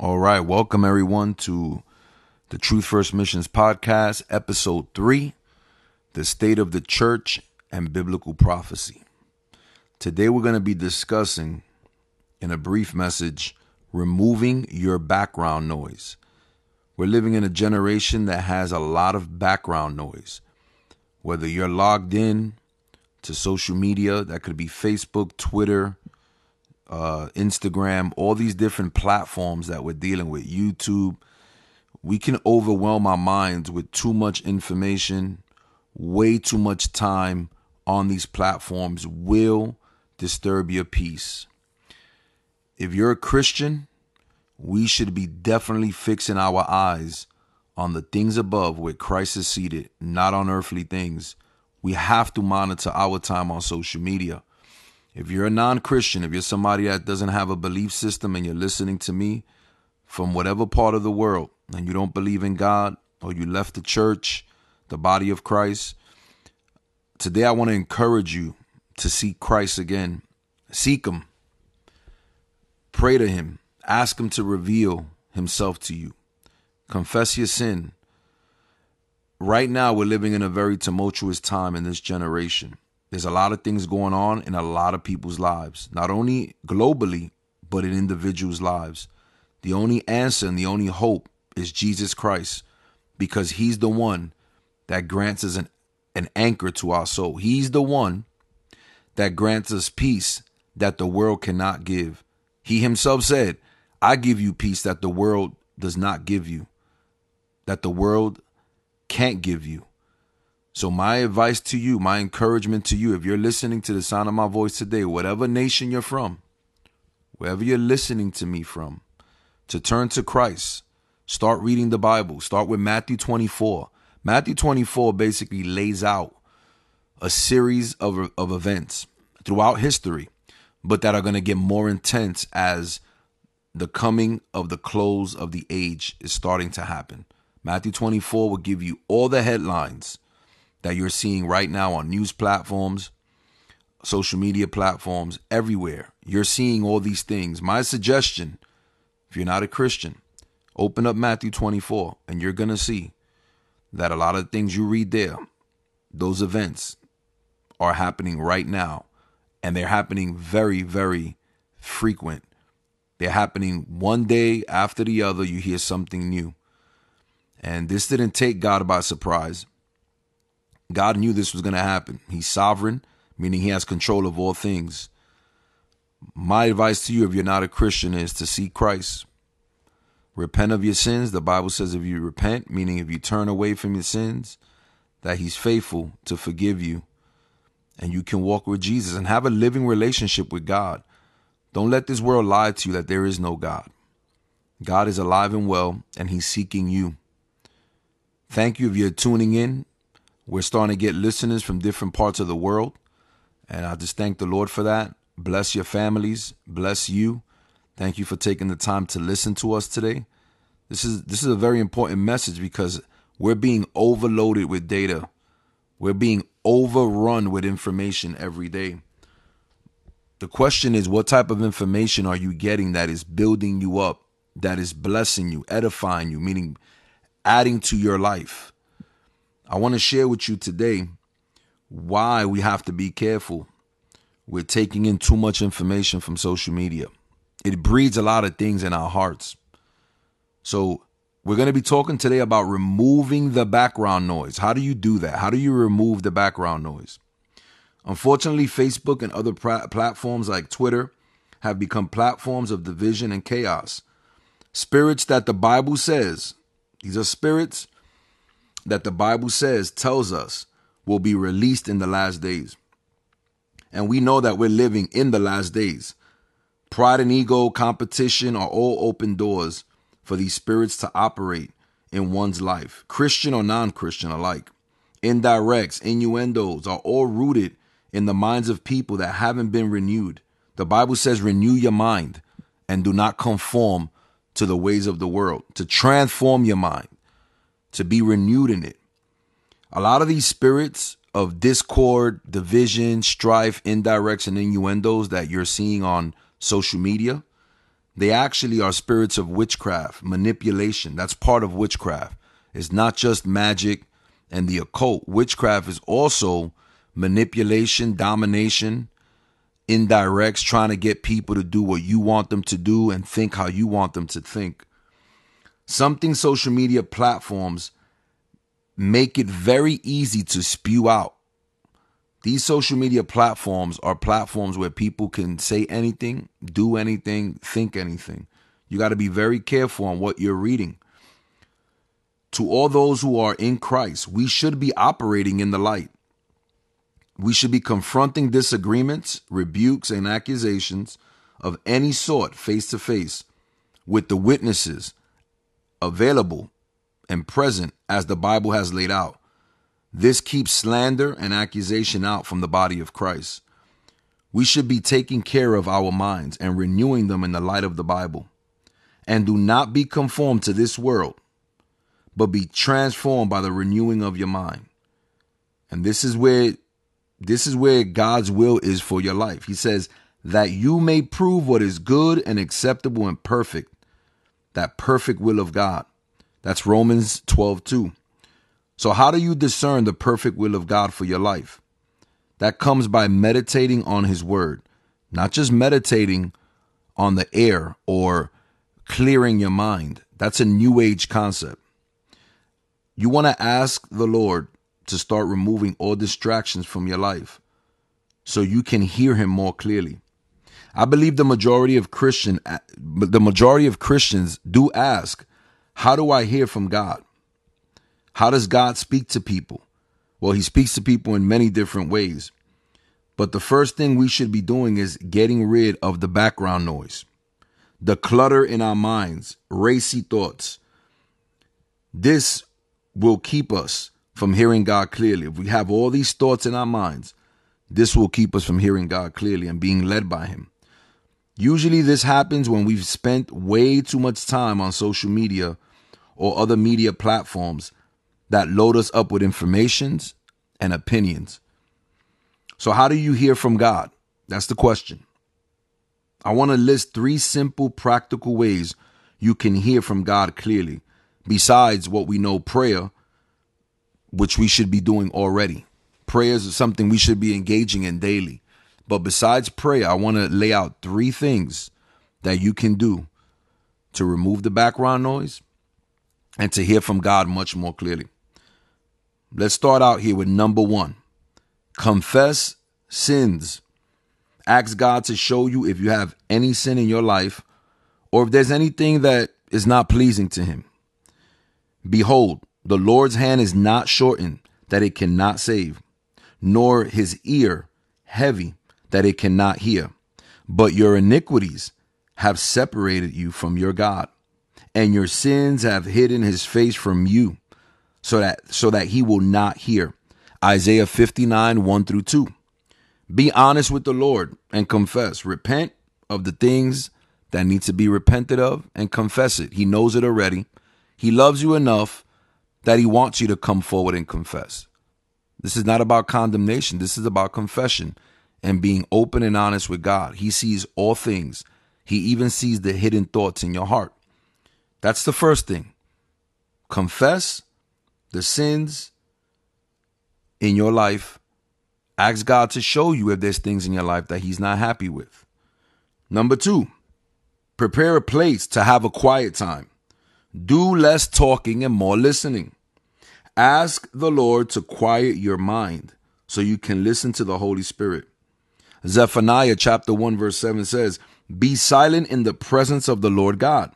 All right, welcome everyone to the Truth First Missions podcast, episode three The State of the Church and Biblical Prophecy. Today we're going to be discussing, in a brief message, removing your background noise. We're living in a generation that has a lot of background noise. Whether you're logged in to social media, that could be Facebook, Twitter, uh, Instagram, all these different platforms that we're dealing with, YouTube, we can overwhelm our minds with too much information, way too much time on these platforms will disturb your peace. If you're a Christian, we should be definitely fixing our eyes on the things above where Christ is seated, not on earthly things. We have to monitor our time on social media. If you're a non Christian, if you're somebody that doesn't have a belief system and you're listening to me from whatever part of the world and you don't believe in God or you left the church, the body of Christ, today I want to encourage you to seek Christ again. Seek Him. Pray to Him. Ask Him to reveal Himself to you. Confess your sin. Right now, we're living in a very tumultuous time in this generation. There's a lot of things going on in a lot of people's lives, not only globally, but in individuals' lives. The only answer and the only hope is Jesus Christ because he's the one that grants us an, an anchor to our soul. He's the one that grants us peace that the world cannot give. He himself said, I give you peace that the world does not give you, that the world can't give you. So, my advice to you, my encouragement to you, if you're listening to the sound of my voice today, whatever nation you're from, wherever you're listening to me from, to turn to Christ. Start reading the Bible. Start with Matthew 24. Matthew 24 basically lays out a series of, of events throughout history, but that are going to get more intense as the coming of the close of the age is starting to happen. Matthew 24 will give you all the headlines that you're seeing right now on news platforms, social media platforms, everywhere. You're seeing all these things. My suggestion, if you're not a Christian, open up Matthew 24 and you're going to see that a lot of things you read there, those events are happening right now and they're happening very, very frequent. They're happening one day after the other, you hear something new. And this didn't take God by surprise. God knew this was going to happen. He's sovereign, meaning he has control of all things. My advice to you, if you're not a Christian, is to seek Christ. Repent of your sins. The Bible says if you repent, meaning if you turn away from your sins, that he's faithful to forgive you and you can walk with Jesus and have a living relationship with God. Don't let this world lie to you that there is no God. God is alive and well, and he's seeking you. Thank you if you're tuning in we're starting to get listeners from different parts of the world. And I just thank the Lord for that. Bless your families. Bless you. Thank you for taking the time to listen to us today. This is this is a very important message because we're being overloaded with data. We're being overrun with information every day. The question is what type of information are you getting that is building you up, that is blessing you, edifying you, meaning adding to your life? I want to share with you today why we have to be careful with taking in too much information from social media. It breeds a lot of things in our hearts. So, we're going to be talking today about removing the background noise. How do you do that? How do you remove the background noise? Unfortunately, Facebook and other platforms like Twitter have become platforms of division and chaos. Spirits that the Bible says, these are spirits that the Bible says tells us will be released in the last days. And we know that we're living in the last days. Pride and ego, competition are all open doors for these spirits to operate in one's life, Christian or non Christian alike. Indirects, innuendos are all rooted in the minds of people that haven't been renewed. The Bible says, renew your mind and do not conform to the ways of the world, to transform your mind to be renewed in it. A lot of these spirits of discord, division, strife, indirects, and innuendos that you're seeing on social media, They actually are spirits of witchcraft, manipulation. That's part of witchcraft. It's not just magic and the occult. Witchcraft is also manipulation, domination, indirects, trying to get people to do what you want them to do and think how you want them to think. Something social media platforms make it very easy to spew out. These social media platforms are platforms where people can say anything, do anything, think anything. You got to be very careful on what you're reading. To all those who are in Christ, we should be operating in the light. We should be confronting disagreements, rebukes, and accusations of any sort face to face with the witnesses available and present as the Bible has laid out. This keeps slander and accusation out from the body of Christ. We should be taking care of our minds and renewing them in the light of the Bible. And do not be conformed to this world, but be transformed by the renewing of your mind. And this is where this is where God's will is for your life. He says that you may prove what is good and acceptable and perfect. That perfect will of God. That's Romans 12, 2. So, how do you discern the perfect will of God for your life? That comes by meditating on His Word, not just meditating on the air or clearing your mind. That's a new age concept. You want to ask the Lord to start removing all distractions from your life so you can hear him more clearly. I believe the majority of Christian uh, the majority of Christians do ask, how do I hear from God? How does God speak to people? Well, he speaks to people in many different ways. But the first thing we should be doing is getting rid of the background noise, the clutter in our minds, racy thoughts. This will keep us from hearing God clearly. If we have all these thoughts in our minds, this will keep us from hearing God clearly and being led by Him. Usually, this happens when we've spent way too much time on social media or other media platforms that load us up with informations and opinions. So, how do you hear from God? That's the question. I want to list three simple, practical ways you can hear from God clearly, besides what we know prayer, which we should be doing already. Prayers is something we should be engaging in daily. But besides prayer, I want to lay out three things that you can do to remove the background noise and to hear from God much more clearly. Let's start out here with number one confess sins. Ask God to show you if you have any sin in your life or if there's anything that is not pleasing to Him. Behold, the Lord's hand is not shortened that it cannot save, nor his ear heavy that it cannot hear. But your iniquities have separated you from your God, and your sins have hidden his face from you, so that so that he will not hear. Isaiah 59, 1 through 2. Be honest with the Lord and confess. Repent of the things that need to be repented of and confess it. He knows it already. He loves you enough that he wants you to come forward and confess. This is not about condemnation. This is about confession and being open and honest with God. He sees all things. He even sees the hidden thoughts in your heart. That's the first thing. Confess the sins in your life. Ask God to show you if there's things in your life that He's not happy with. Number two, prepare a place to have a quiet time. Do less talking and more listening. Ask the Lord to quiet your mind so you can listen to the Holy Spirit. Zephaniah chapter 1 verse 7 says, Be silent in the presence of the Lord God,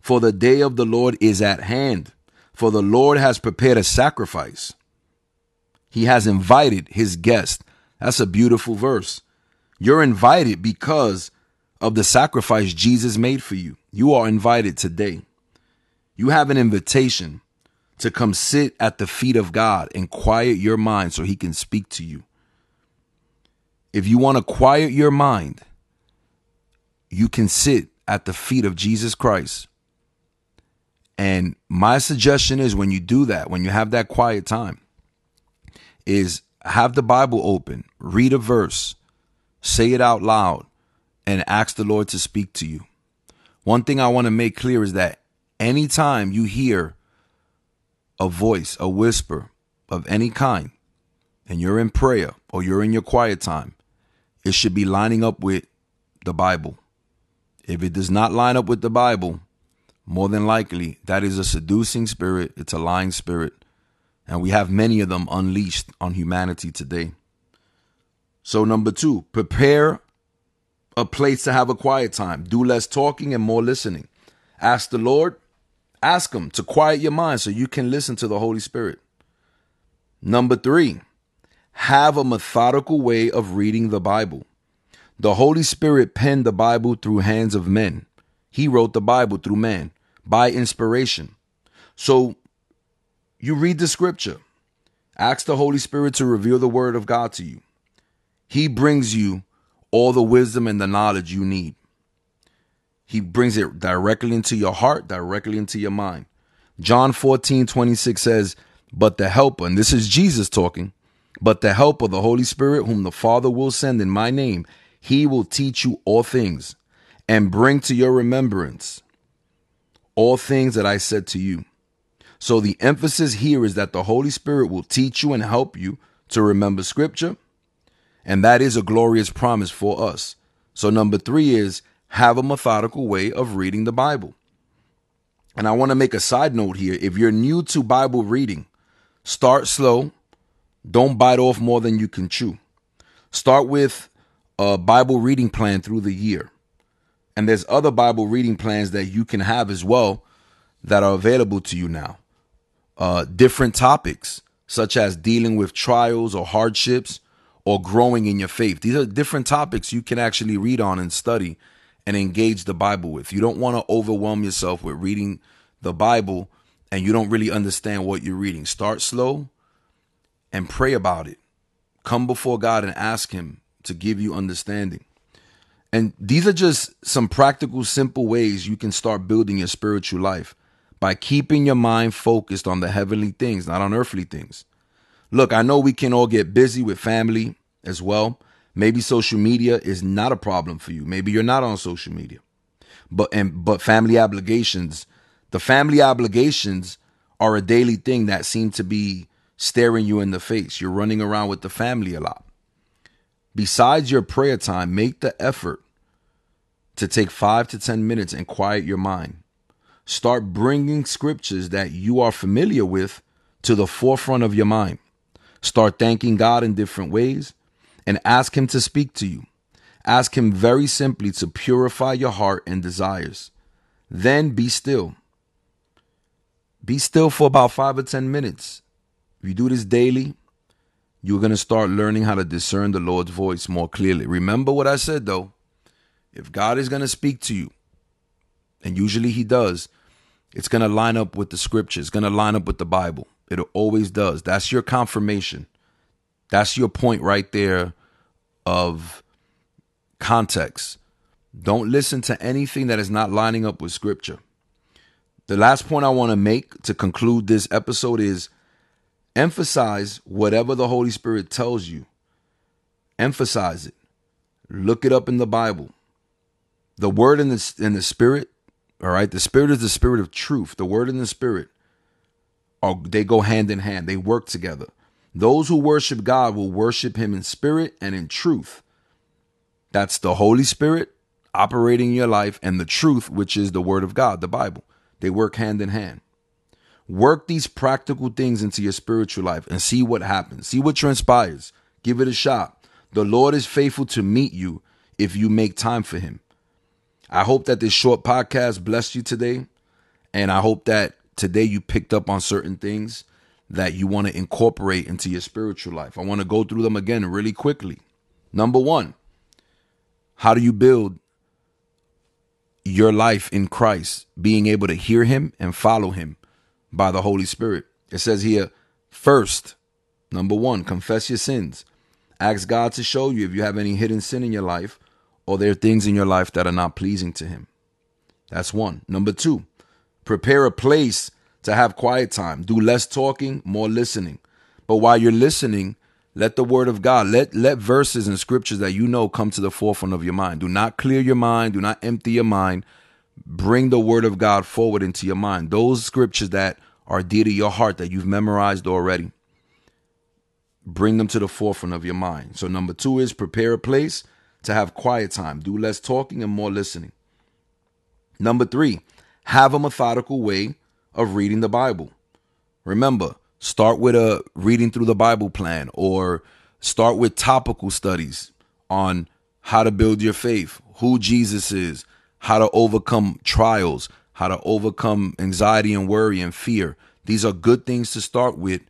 for the day of the Lord is at hand, for the Lord has prepared a sacrifice. He has invited his guest. That's a beautiful verse. You're invited because of the sacrifice Jesus made for you. You are invited today. You have an invitation to come sit at the feet of God and quiet your mind so he can speak to you. If you want to quiet your mind, you can sit at the feet of Jesus Christ. And my suggestion is when you do that, when you have that quiet time, is have the Bible open, read a verse, say it out loud, and ask the Lord to speak to you. One thing I want to make clear is that anytime you hear a voice, a whisper of any kind, and you're in prayer or you're in your quiet time, it should be lining up with the Bible. If it does not line up with the Bible, more than likely that is a seducing spirit, it's a lying spirit, and we have many of them unleashed on humanity today. So, number two, prepare a place to have a quiet time. Do less talking and more listening. Ask the Lord, ask Him to quiet your mind so you can listen to the Holy Spirit. Number three, have a methodical way of reading the Bible. The Holy Spirit penned the Bible through hands of men. He wrote the Bible through man by inspiration. So you read the scripture, ask the Holy Spirit to reveal the word of God to you. He brings you all the wisdom and the knowledge you need. He brings it directly into your heart, directly into your mind. John 14, 26 says, But the helper, and this is Jesus talking, but the help of the Holy Spirit, whom the Father will send in my name, he will teach you all things and bring to your remembrance all things that I said to you. So the emphasis here is that the Holy Spirit will teach you and help you to remember scripture. And that is a glorious promise for us. So number three is have a methodical way of reading the Bible. And I want to make a side note here. If you're new to Bible reading, start slow. Don't bite off more than you can chew. Start with a Bible reading plan through the year. And there's other Bible reading plans that you can have as well that are available to you now. Uh, different topics, such as dealing with trials or hardships or growing in your faith. These are different topics you can actually read on and study and engage the Bible with. You don't want to overwhelm yourself with reading the Bible and you don't really understand what you're reading. Start slow and pray about it. Come before God and ask Him to give you understanding. And these are just some practical, simple ways you can start building your spiritual life by keeping your mind focused on the heavenly things, not on earthly things. Look, I know we can all get busy with family as well. Maybe social media is not a problem for you. Maybe you're not on social media. But and but family obligations, the family obligations are a daily thing that seem to be staring you in the face. You're running around with the family a lot. Besides your prayer time, make the effort to take five to 10 minutes and quiet your mind. Start bringing scriptures that you are familiar with to the forefront of your mind. Start thanking God in different ways and ask Him to speak to you. Ask Him very simply to purify your heart and desires. Then be still. Be still for about five or 10 minutes. If you do this daily, you're going to start learning how to discern the Lord's voice more clearly. Remember what I said though. If God is going to speak to you, and usually He does, it's going to line up with the scriptures, it's going to line up with the Bible. It always does. That's your confirmation. That's your point right there of context. Don't listen to anything that is not lining up with scripture. The last point I want to make to conclude this episode is Emphasize whatever the Holy Spirit tells you. Emphasize it. Look it up in the Bible. The word and the, the spirit, all right? The spirit is the spirit of truth. The word and the spirit are they go hand in hand. They work together. Those who worship God will worship him in spirit and in truth. That's the Holy Spirit operating in your life and the truth, which is the word of God, the Bible. They work hand in hand. Work these practical things into your spiritual life and see what happens. See what transpires. Give it a shot. The Lord is faithful to meet you if you make time for Him. I hope that this short podcast blessed you today. And I hope that today you picked up on certain things that you want to incorporate into your spiritual life. I want to go through them again really quickly. Number one, how do you build your life in Christ? Being able to hear Him and follow Him by the Holy Spirit. It says here, first, number one, confess your sins. Ask God to show you if you have any hidden sin in your life or there are things in your life that are not pleasing to Him. That's one. Number two, prepare a place to have quiet time. Do less talking, more listening. But while you're listening, let the word of God, let, let verses and scriptures that you know come to the forefront of your mind. Do not clear your mind. Do not empty your mind. Bring the word of God forward into your mind. Those scriptures that are dear to your heart that you've memorized already. Bring them to the forefront of your mind. So, number two is prepare a place to have quiet time. Do less talking and more listening. Number three, have a methodical way of reading the Bible. Remember, start with a reading through the Bible plan or start with topical studies on how to build your faith, who Jesus is, how to overcome trials, how to overcome anxiety and worry and fear. These are good things to start with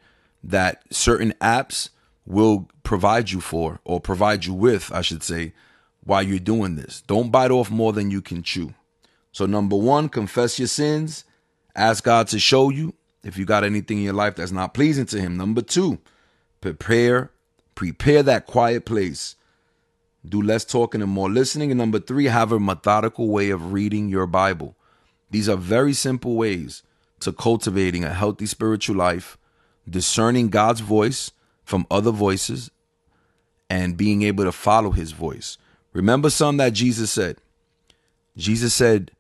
that certain apps will provide you for or provide you with, I should say, while you're doing this. Don't bite off more than you can chew. So, number one, confess your sins. Ask God to show you if you got anything in your life that's not pleasing to Him. Number two, prepare, prepare that quiet place. Do less talking and more listening. And number three, have a methodical way of reading your Bible. These are very simple ways to cultivating a healthy spiritual life, discerning God's voice from other voices, and being able to follow His voice. Remember some that Jesus said. Jesus said,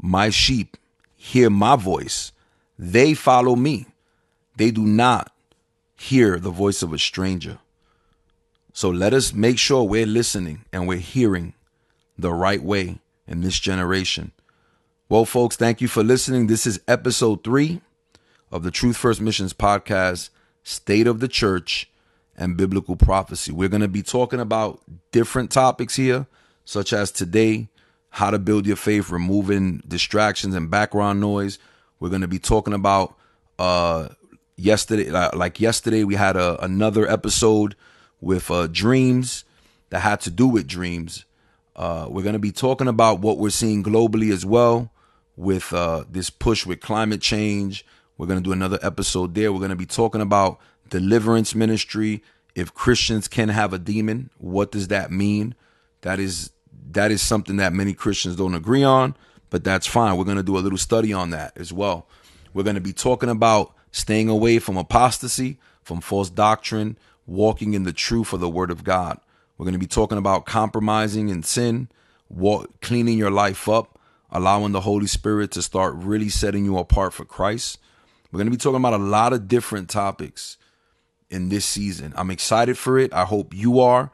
My sheep hear my voice, they follow me. They do not hear the voice of a stranger. So let us make sure we're listening and we're hearing the right way in this generation. Well, folks, thank you for listening. This is episode three of the Truth First Missions podcast, State of the Church and Biblical Prophecy. We're going to be talking about different topics here, such as today, how to build your faith, removing distractions and background noise. We're going to be talking about uh yesterday like yesterday we had a, another episode with uh dreams that had to do with dreams. Uh we're going to be talking about what we're seeing globally as well with uh this push with climate change. We're going to do another episode there. We're going to be talking about deliverance ministry. If Christians can have a demon, what does that mean? That is that is something that many Christians don't agree on, but that's fine. We're going to do a little study on that as well. We're going to be talking about staying away from apostasy, from false doctrine, walking in the truth of the word of God. We're going to be talking about compromising in sin, walk, cleaning your life up, allowing the Holy Spirit to start really setting you apart for Christ. We're going to be talking about a lot of different topics in this season. I'm excited for it. I hope you are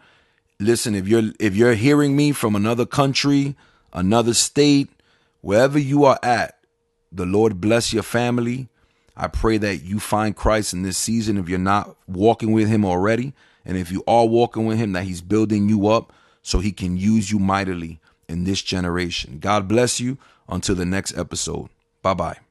listen, if you're if you're hearing me from another country, another state, wherever you are at, the Lord bless your family. I pray that you find Christ in this season if you're not walking with him already. And if you are walking with him, that he's building you up so he can use you mightily in this generation. God bless you until the next episode. Bye bye.